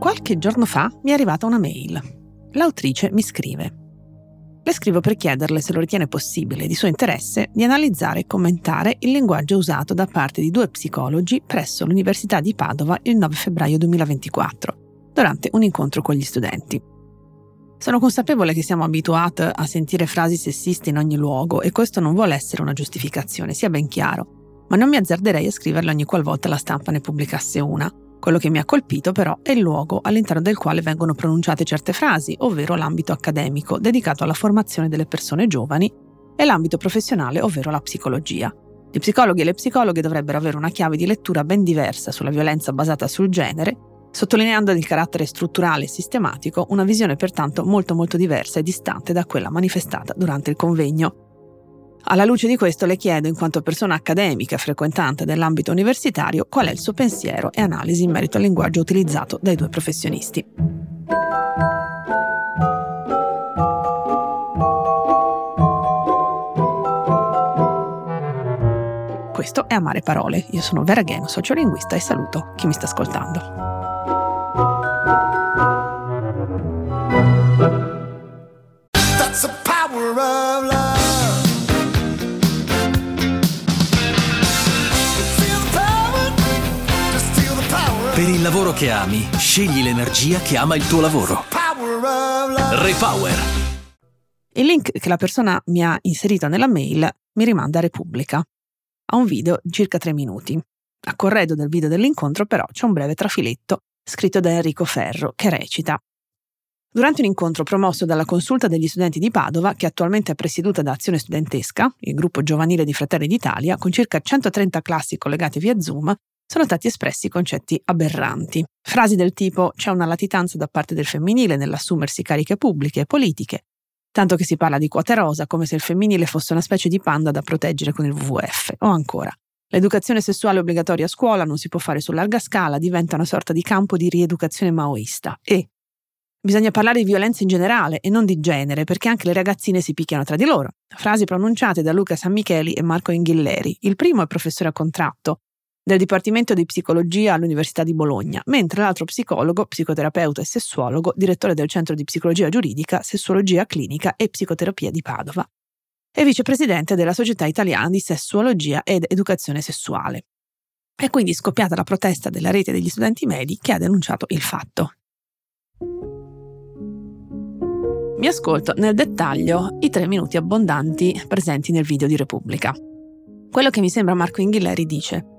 Qualche giorno fa mi è arrivata una mail. L'autrice mi scrive. Le scrivo per chiederle se lo ritiene possibile di suo interesse di analizzare e commentare il linguaggio usato da parte di due psicologi presso l'Università di Padova il 9 febbraio 2024, durante un incontro con gli studenti. Sono consapevole che siamo abituati a sentire frasi sessiste in ogni luogo e questo non vuole essere una giustificazione, sia ben chiaro, ma non mi azzarderei a scriverle ogni qualvolta la stampa ne pubblicasse una. Quello che mi ha colpito però è il luogo all'interno del quale vengono pronunciate certe frasi, ovvero l'ambito accademico dedicato alla formazione delle persone giovani e l'ambito professionale, ovvero la psicologia. Gli psicologi e le psicologhe dovrebbero avere una chiave di lettura ben diversa sulla violenza basata sul genere, sottolineando il carattere strutturale e sistematico, una visione pertanto molto molto diversa e distante da quella manifestata durante il convegno. Alla luce di questo le chiedo, in quanto persona accademica frequentante dell'ambito universitario, qual è il suo pensiero e analisi in merito al linguaggio utilizzato dai due professionisti. Questo è Amare Parole. Io sono Vera Gheno, sociolinguista e saluto chi mi sta ascoltando. Lavoro che ami, scegli l'energia che ama il tuo lavoro. Repower. Il link che la persona mi ha inserito nella mail mi rimanda a Repubblica. A un video di circa tre minuti. A corredo del video dell'incontro però c'è un breve trafiletto scritto da Enrico Ferro che recita Durante un incontro promosso dalla Consulta degli studenti di Padova, che attualmente è presieduta da Azione Studentesca, il gruppo giovanile di Fratelli d'Italia, con circa 130 classi collegate via Zoom, sono stati espressi concetti aberranti. Frasi del tipo c'è una latitanza da parte del femminile nell'assumersi cariche pubbliche e politiche, tanto che si parla di quote rosa come se il femminile fosse una specie di panda da proteggere con il WWF, o ancora. L'educazione sessuale obbligatoria a scuola non si può fare su larga scala, diventa una sorta di campo di rieducazione maoista e Bisogna parlare di violenza in generale e non di genere, perché anche le ragazzine si picchiano tra di loro. Frasi pronunciate da Luca San Micheli e Marco Inghilleri. Il primo è professore a contratto del Dipartimento di Psicologia all'Università di Bologna, mentre l'altro psicologo, psicoterapeuta e sessuologo, direttore del Centro di Psicologia Giuridica, Sessuologia Clinica e Psicoterapia di Padova, e vicepresidente della Società Italiana di Sessuologia ed Educazione Sessuale. È quindi scoppiata la protesta della rete degli studenti medi che ha denunciato il fatto. Mi ascolto nel dettaglio i tre minuti abbondanti presenti nel video di Repubblica. Quello che mi sembra Marco Inghilleri dice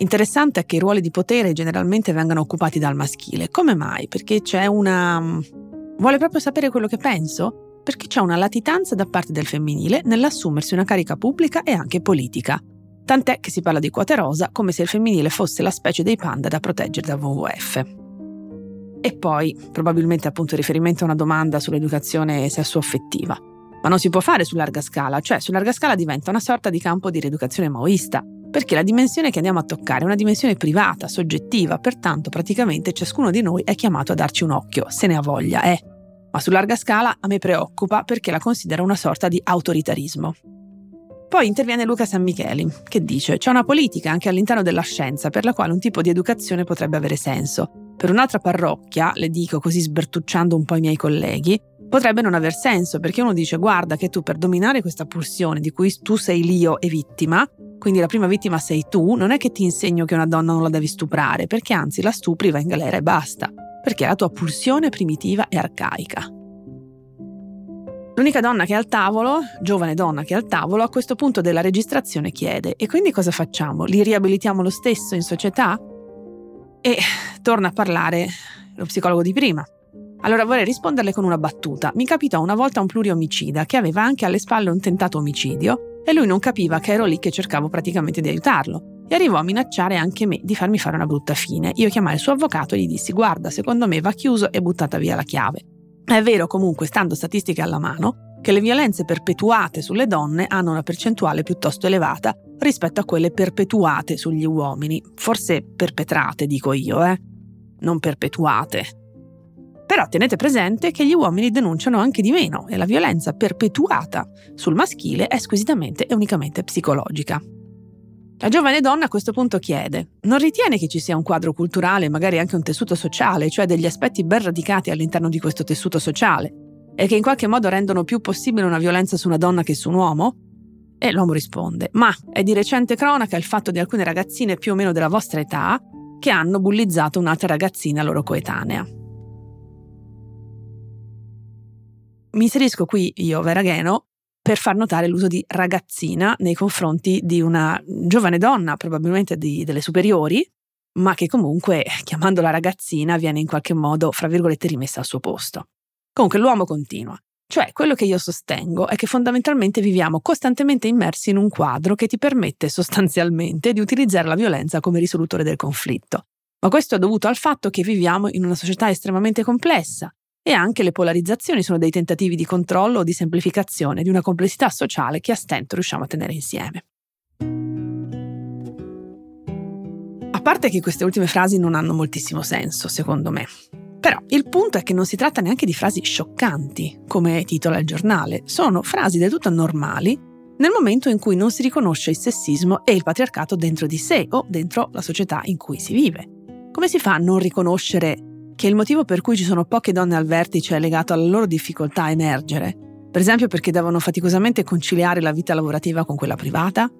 Interessante è che i ruoli di potere generalmente vengano occupati dal maschile. Come mai? Perché c'è una... Vuole proprio sapere quello che penso? Perché c'è una latitanza da parte del femminile nell'assumersi una carica pubblica e anche politica. Tant'è che si parla di quote rosa come se il femminile fosse la specie dei panda da proteggere dal WWF. E poi, probabilmente appunto riferimento a una domanda sull'educazione sessuo-affettiva. Ma non si può fare su larga scala, cioè su larga scala diventa una sorta di campo di rieducazione maoista, perché la dimensione che andiamo a toccare è una dimensione privata, soggettiva, pertanto praticamente ciascuno di noi è chiamato a darci un occhio, se ne ha voglia, eh. Ma su larga scala a me preoccupa perché la considero una sorta di autoritarismo. Poi interviene Luca San Micheli, che dice c'è una politica anche all'interno della scienza per la quale un tipo di educazione potrebbe avere senso. Per un'altra parrocchia, le dico così sbertucciando un po' i miei colleghi, potrebbe non aver senso perché uno dice guarda che tu per dominare questa pulsione di cui tu sei l'io e vittima, quindi la prima vittima sei tu, non è che ti insegno che una donna non la devi stuprare, perché anzi la stupri, va in galera e basta, perché è la tua pulsione primitiva e arcaica. L'unica donna che è al tavolo, giovane donna che è al tavolo, a questo punto della registrazione chiede: E quindi cosa facciamo? Li riabilitiamo lo stesso in società? E torna a parlare lo psicologo di prima. Allora vorrei risponderle con una battuta. Mi capitò una volta un pluriomicida che aveva anche alle spalle un tentato omicidio e lui non capiva che ero lì che cercavo praticamente di aiutarlo. E arrivò a minacciare anche me di farmi fare una brutta fine. Io chiamai il suo avvocato e gli dissi: Guarda, secondo me va chiuso e buttata via la chiave. È vero, comunque, stando statistiche alla mano, che le violenze perpetuate sulle donne hanno una percentuale piuttosto elevata rispetto a quelle perpetuate sugli uomini. Forse perpetrate, dico io, eh? Non perpetuate. Però tenete presente che gli uomini denunciano anche di meno e la violenza perpetuata sul maschile è squisitamente e unicamente psicologica. La giovane donna a questo punto chiede, non ritiene che ci sia un quadro culturale, magari anche un tessuto sociale, cioè degli aspetti ben radicati all'interno di questo tessuto sociale, e che in qualche modo rendono più possibile una violenza su una donna che su un uomo? E l'uomo risponde, ma è di recente cronaca il fatto di alcune ragazzine più o meno della vostra età che hanno bullizzato un'altra ragazzina loro coetanea. Mi inserisco qui io, Veragheno, per far notare l'uso di ragazzina nei confronti di una giovane donna, probabilmente di, delle superiori, ma che comunque, chiamandola ragazzina, viene in qualche modo, fra virgolette, rimessa al suo posto. Comunque l'uomo continua. Cioè, quello che io sostengo è che fondamentalmente viviamo costantemente immersi in un quadro che ti permette sostanzialmente di utilizzare la violenza come risolutore del conflitto. Ma questo è dovuto al fatto che viviamo in una società estremamente complessa e anche le polarizzazioni sono dei tentativi di controllo o di semplificazione di una complessità sociale che a stento riusciamo a tenere insieme. A parte che queste ultime frasi non hanno moltissimo senso, secondo me. Però il punto è che non si tratta neanche di frasi scioccanti, come titola il giornale, sono frasi del tutto normali nel momento in cui non si riconosce il sessismo e il patriarcato dentro di sé o dentro la società in cui si vive. Come si fa a non riconoscere che il motivo per cui ci sono poche donne al vertice è legato alla loro difficoltà a emergere? Per esempio perché devono faticosamente conciliare la vita lavorativa con quella privata?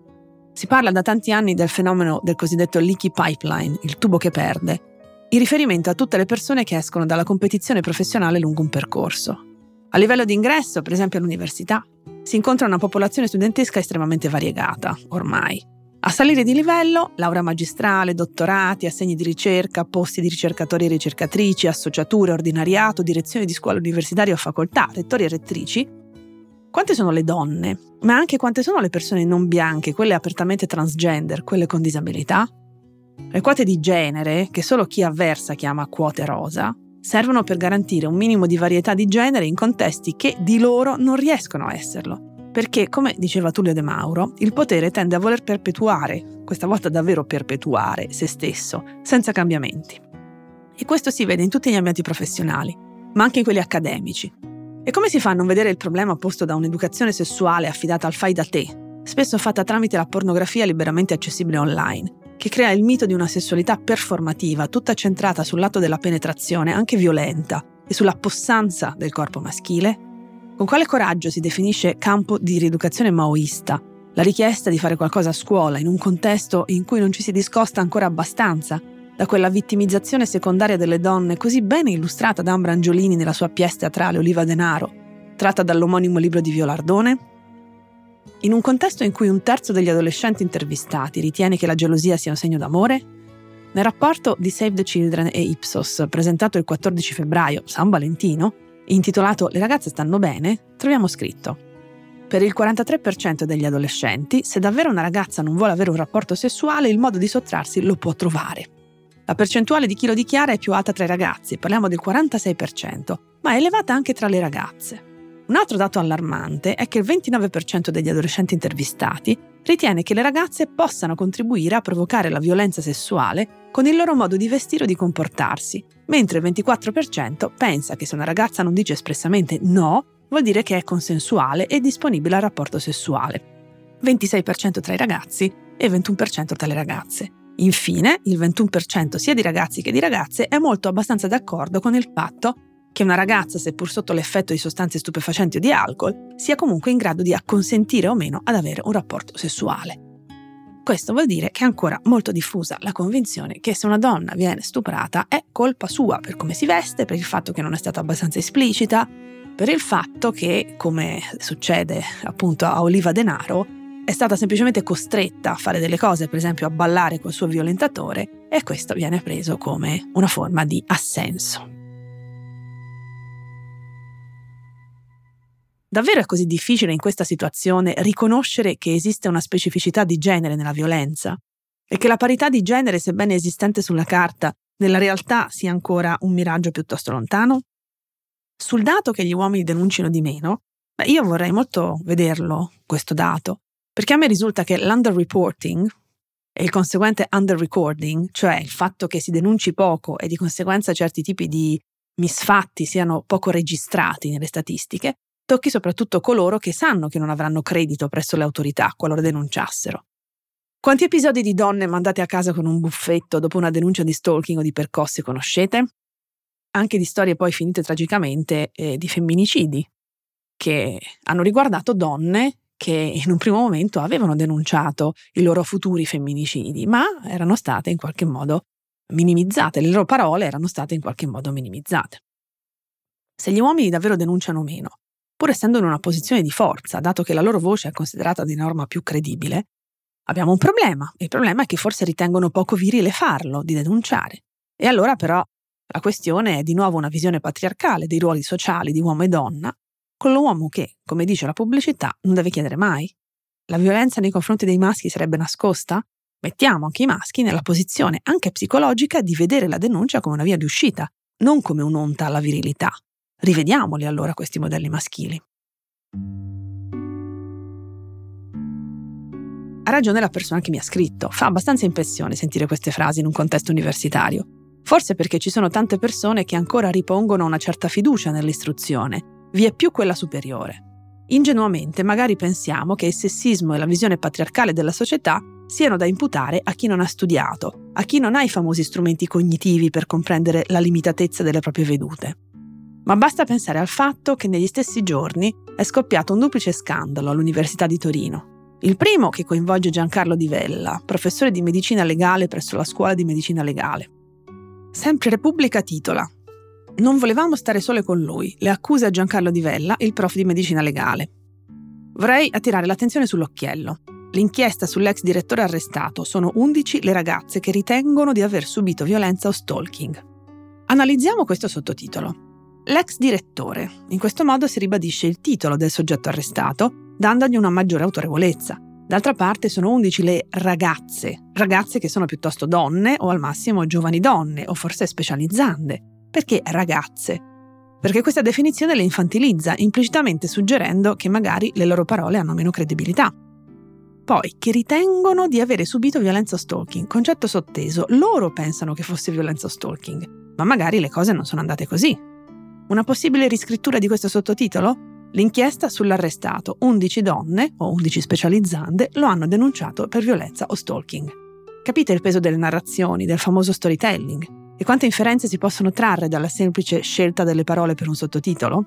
Si parla da tanti anni del fenomeno del cosiddetto leaky pipeline, il tubo che perde, in riferimento a tutte le persone che escono dalla competizione professionale lungo un percorso. A livello di ingresso, per esempio all'università, si incontra una popolazione studentesca estremamente variegata, ormai. A salire di livello, laurea magistrale, dottorati, assegni di ricerca, posti di ricercatori e ricercatrici, associature, ordinariato, direzione di scuola universitaria o facoltà, rettori e rettrici. Quante sono le donne, ma anche quante sono le persone non bianche, quelle apertamente transgender, quelle con disabilità? Le quote di genere, che solo chi avversa chiama quote rosa, servono per garantire un minimo di varietà di genere in contesti che di loro non riescono a esserlo. Perché, come diceva Tullio De Mauro, il potere tende a voler perpetuare, questa volta davvero perpetuare, se stesso, senza cambiamenti. E questo si vede in tutti gli ambienti professionali, ma anche in quelli accademici. E come si fa a non vedere il problema posto da un'educazione sessuale affidata al fai da te, spesso fatta tramite la pornografia liberamente accessibile online, che crea il mito di una sessualità performativa, tutta centrata sul lato della penetrazione, anche violenta, e sulla possanza del corpo maschile? Con quale coraggio si definisce campo di rieducazione maoista la richiesta di fare qualcosa a scuola in un contesto in cui non ci si discosta ancora abbastanza da quella vittimizzazione secondaria delle donne così bene illustrata da Ambra Angiolini nella sua pièce teatrale Oliva Denaro, tratta dall'omonimo libro di Violardone? In un contesto in cui un terzo degli adolescenti intervistati ritiene che la gelosia sia un segno d'amore? Nel rapporto di Save the Children e Ipsos, presentato il 14 febbraio, San Valentino, intitolato Le ragazze stanno bene, troviamo scritto per il 43% degli adolescenti, se davvero una ragazza non vuole avere un rapporto sessuale, il modo di sottrarsi lo può trovare. La percentuale di chi lo dichiara è più alta tra i ragazzi, parliamo del 46%, ma è elevata anche tra le ragazze. Un altro dato allarmante è che il 29% degli adolescenti intervistati ritiene che le ragazze possano contribuire a provocare la violenza sessuale con il loro modo di vestire o di comportarsi, mentre il 24% pensa che se una ragazza non dice espressamente no, vuol dire che è consensuale e disponibile al rapporto sessuale. 26% tra i ragazzi e 21% tra le ragazze. Infine, il 21% sia di ragazzi che di ragazze è molto abbastanza d'accordo con il fatto che una ragazza, seppur sotto l'effetto di sostanze stupefacenti o di alcol, sia comunque in grado di acconsentire o meno ad avere un rapporto sessuale. Questo vuol dire che è ancora molto diffusa la convinzione che se una donna viene stuprata è colpa sua per come si veste, per il fatto che non è stata abbastanza esplicita, per il fatto che, come succede appunto a Oliva Denaro, è stata semplicemente costretta a fare delle cose, per esempio a ballare col suo violentatore, e questo viene preso come una forma di assenso. Davvero è così difficile in questa situazione riconoscere che esiste una specificità di genere nella violenza e che la parità di genere, sebbene esistente sulla carta, nella realtà sia ancora un miraggio piuttosto lontano? Sul dato che gli uomini denunciano di meno, io vorrei molto vederlo, questo dato, perché a me risulta che l'underreporting e il conseguente underrecording, cioè il fatto che si denunci poco e di conseguenza certi tipi di misfatti siano poco registrati nelle statistiche, tocchi soprattutto coloro che sanno che non avranno credito presso le autorità qualora denunciassero. Quanti episodi di donne mandate a casa con un buffetto dopo una denuncia di stalking o di percosse conoscete? Anche di storie poi finite tragicamente eh, di femminicidi, che hanno riguardato donne che in un primo momento avevano denunciato i loro futuri femminicidi, ma erano state in qualche modo minimizzate, le loro parole erano state in qualche modo minimizzate. Se gli uomini davvero denunciano meno, pur essendo in una posizione di forza, dato che la loro voce è considerata di norma più credibile, abbiamo un problema. Il problema è che forse ritengono poco virile farlo, di denunciare. E allora però la questione è di nuovo una visione patriarcale dei ruoli sociali di uomo e donna, con l'uomo che, come dice la pubblicità, non deve chiedere mai. La violenza nei confronti dei maschi sarebbe nascosta? Mettiamo anche i maschi nella posizione, anche psicologica, di vedere la denuncia come una via di uscita, non come un'onta alla virilità. Rivediamoli allora questi modelli maschili. Ha ragione la persona che mi ha scritto, fa abbastanza impressione sentire queste frasi in un contesto universitario. Forse perché ci sono tante persone che ancora ripongono una certa fiducia nell'istruzione, vi è più quella superiore. Ingenuamente magari pensiamo che il sessismo e la visione patriarcale della società siano da imputare a chi non ha studiato, a chi non ha i famosi strumenti cognitivi per comprendere la limitatezza delle proprie vedute ma basta pensare al fatto che negli stessi giorni è scoppiato un duplice scandalo all'Università di Torino. Il primo che coinvolge Giancarlo Di Vella, professore di medicina legale presso la scuola di medicina legale. Sempre Repubblica titola Non volevamo stare sole con lui, le accuse a Giancarlo Di Vella, il prof di medicina legale. Vorrei attirare l'attenzione sull'occhiello. L'inchiesta sull'ex direttore arrestato sono 11 le ragazze che ritengono di aver subito violenza o stalking. Analizziamo questo sottotitolo. L'ex direttore. In questo modo si ribadisce il titolo del soggetto arrestato, dandogli una maggiore autorevolezza. D'altra parte sono 11 le ragazze, ragazze che sono piuttosto donne o al massimo giovani donne o forse specializzande. Perché ragazze? Perché questa definizione le infantilizza, implicitamente suggerendo che magari le loro parole hanno meno credibilità. Poi, che ritengono di avere subito violenza stalking, concetto sotteso, loro pensano che fosse violenza stalking, ma magari le cose non sono andate così, una possibile riscrittura di questo sottotitolo? L'inchiesta sull'arrestato 11 donne, o 11 specializzande, lo hanno denunciato per violenza o stalking. Capite il peso delle narrazioni, del famoso storytelling? E quante inferenze si possono trarre dalla semplice scelta delle parole per un sottotitolo?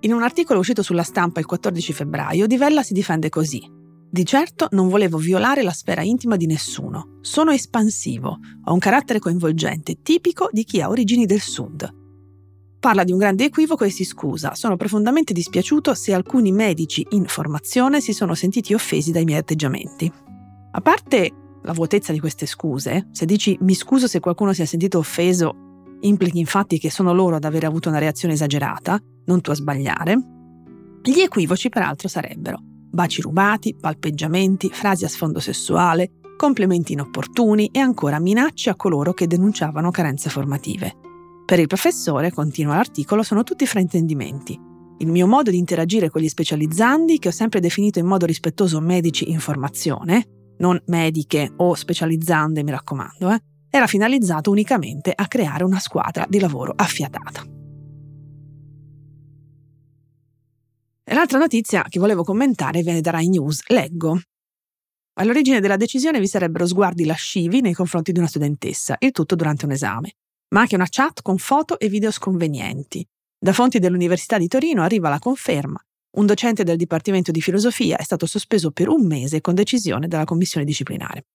In un articolo uscito sulla stampa il 14 febbraio, Di Vella si difende così. Di certo non volevo violare la sfera intima di nessuno. Sono espansivo, ho un carattere coinvolgente, tipico di chi ha origini del sud. Parla di un grande equivoco e si scusa. Sono profondamente dispiaciuto se alcuni medici in formazione si sono sentiti offesi dai miei atteggiamenti. A parte la vuotezza di queste scuse, se dici mi scuso se qualcuno si è sentito offeso, implichi infatti che sono loro ad aver avuto una reazione esagerata, non tu a sbagliare. Gli equivoci peraltro sarebbero baci rubati, palpeggiamenti, frasi a sfondo sessuale, complimenti inopportuni e ancora minacce a coloro che denunciavano carenze formative. Per il professore, continua l'articolo, sono tutti fraintendimenti. Il mio modo di interagire con gli specializzandi, che ho sempre definito in modo rispettoso medici in formazione, non mediche o specializzande, mi raccomando, eh, era finalizzato unicamente a creare una squadra di lavoro affiatata. L'altra notizia che volevo commentare viene da Rai News. Leggo. All'origine della decisione vi sarebbero sguardi lascivi nei confronti di una studentessa, il tutto durante un esame ma anche una chat con foto e video sconvenienti. Da fonti dell'Università di Torino arriva la conferma. Un docente del Dipartimento di Filosofia è stato sospeso per un mese con decisione della commissione disciplinare.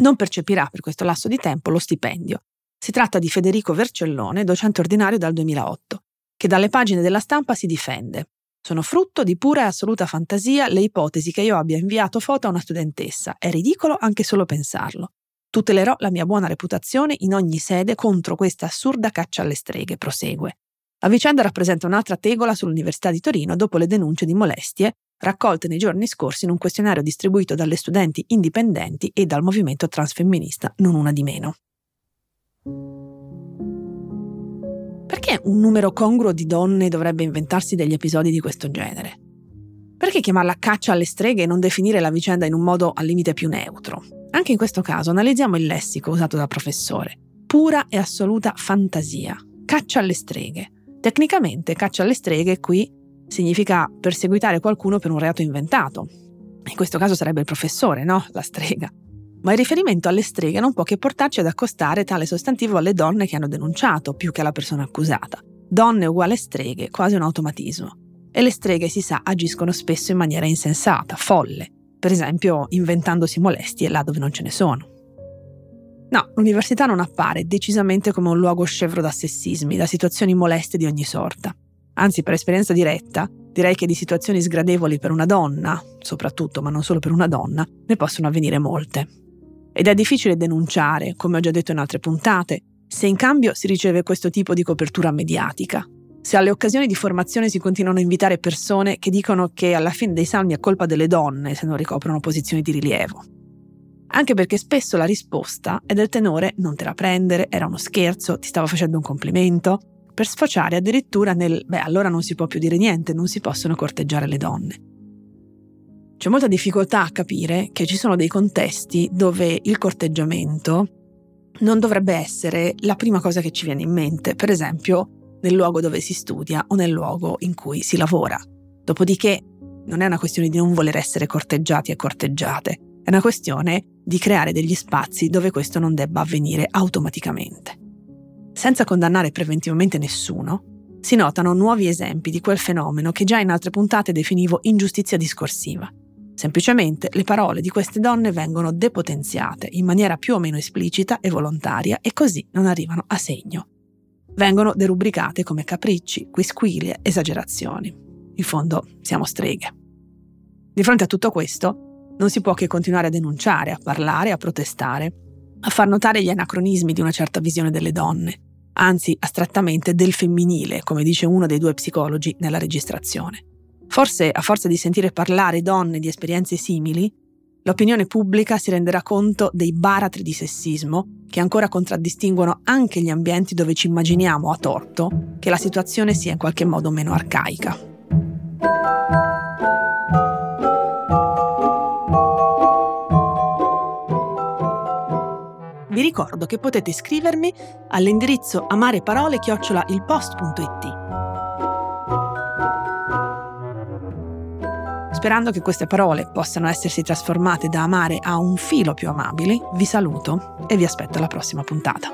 Non percepirà per questo lasso di tempo lo stipendio. Si tratta di Federico Vercellone, docente ordinario dal 2008, che dalle pagine della stampa si difende. Sono frutto di pura e assoluta fantasia le ipotesi che io abbia inviato foto a una studentessa. È ridicolo anche solo pensarlo. Tutelerò la mia buona reputazione in ogni sede contro questa assurda caccia alle streghe, prosegue. La vicenda rappresenta un'altra tegola sull'Università di Torino dopo le denunce di molestie raccolte nei giorni scorsi in un questionario distribuito dalle studenti indipendenti e dal movimento transfemminista, non una di meno. Perché un numero congruo di donne dovrebbe inventarsi degli episodi di questo genere? Perché chiamarla caccia alle streghe e non definire la vicenda in un modo al limite più neutro? Anche in questo caso analizziamo il lessico usato dal professore. Pura e assoluta fantasia. Caccia alle streghe. Tecnicamente caccia alle streghe qui significa perseguitare qualcuno per un reato inventato. In questo caso sarebbe il professore, no? La strega. Ma il riferimento alle streghe non può che portarci ad accostare tale sostantivo alle donne che hanno denunciato, più che alla persona accusata. Donne uguale streghe, quasi un automatismo. E le streghe, si sa, agiscono spesso in maniera insensata, folle, per esempio inventandosi molestie là dove non ce ne sono. No, l'università non appare decisamente come un luogo scevro da sessismi, da situazioni moleste di ogni sorta. Anzi, per esperienza diretta, direi che di situazioni sgradevoli per una donna, soprattutto, ma non solo per una donna, ne possono avvenire molte. Ed è difficile denunciare, come ho già detto in altre puntate, se in cambio si riceve questo tipo di copertura mediatica. Se alle occasioni di formazione si continuano a invitare persone che dicono che alla fine dei salmi è colpa delle donne se non ricoprono posizioni di rilievo. Anche perché spesso la risposta è del tenore non te la prendere, era uno scherzo, ti stavo facendo un complimento, per sfociare addirittura nel beh, allora non si può più dire niente, non si possono corteggiare le donne. C'è molta difficoltà a capire che ci sono dei contesti dove il corteggiamento non dovrebbe essere la prima cosa che ci viene in mente, per esempio nel luogo dove si studia o nel luogo in cui si lavora. Dopodiché non è una questione di non voler essere corteggiati e corteggiate, è una questione di creare degli spazi dove questo non debba avvenire automaticamente. Senza condannare preventivamente nessuno, si notano nuovi esempi di quel fenomeno che già in altre puntate definivo ingiustizia discorsiva. Semplicemente le parole di queste donne vengono depotenziate in maniera più o meno esplicita e volontaria e così non arrivano a segno. Vengono derubricate come capricci, quisquilie, esagerazioni. In fondo siamo streghe. Di fronte a tutto questo, non si può che continuare a denunciare, a parlare, a protestare, a far notare gli anacronismi di una certa visione delle donne, anzi astrattamente del femminile, come dice uno dei due psicologi nella registrazione. Forse, a forza di sentire parlare donne di esperienze simili, l'opinione pubblica si renderà conto dei baratri di sessismo che ancora contraddistinguono anche gli ambienti dove ci immaginiamo a torto che la situazione sia in qualche modo meno arcaica. Vi ricordo che potete scrivermi all'indirizzo amareparole-ilpost.it. Sperando che queste parole possano essersi trasformate da amare a un filo più amabile, vi saluto e vi aspetto alla prossima puntata.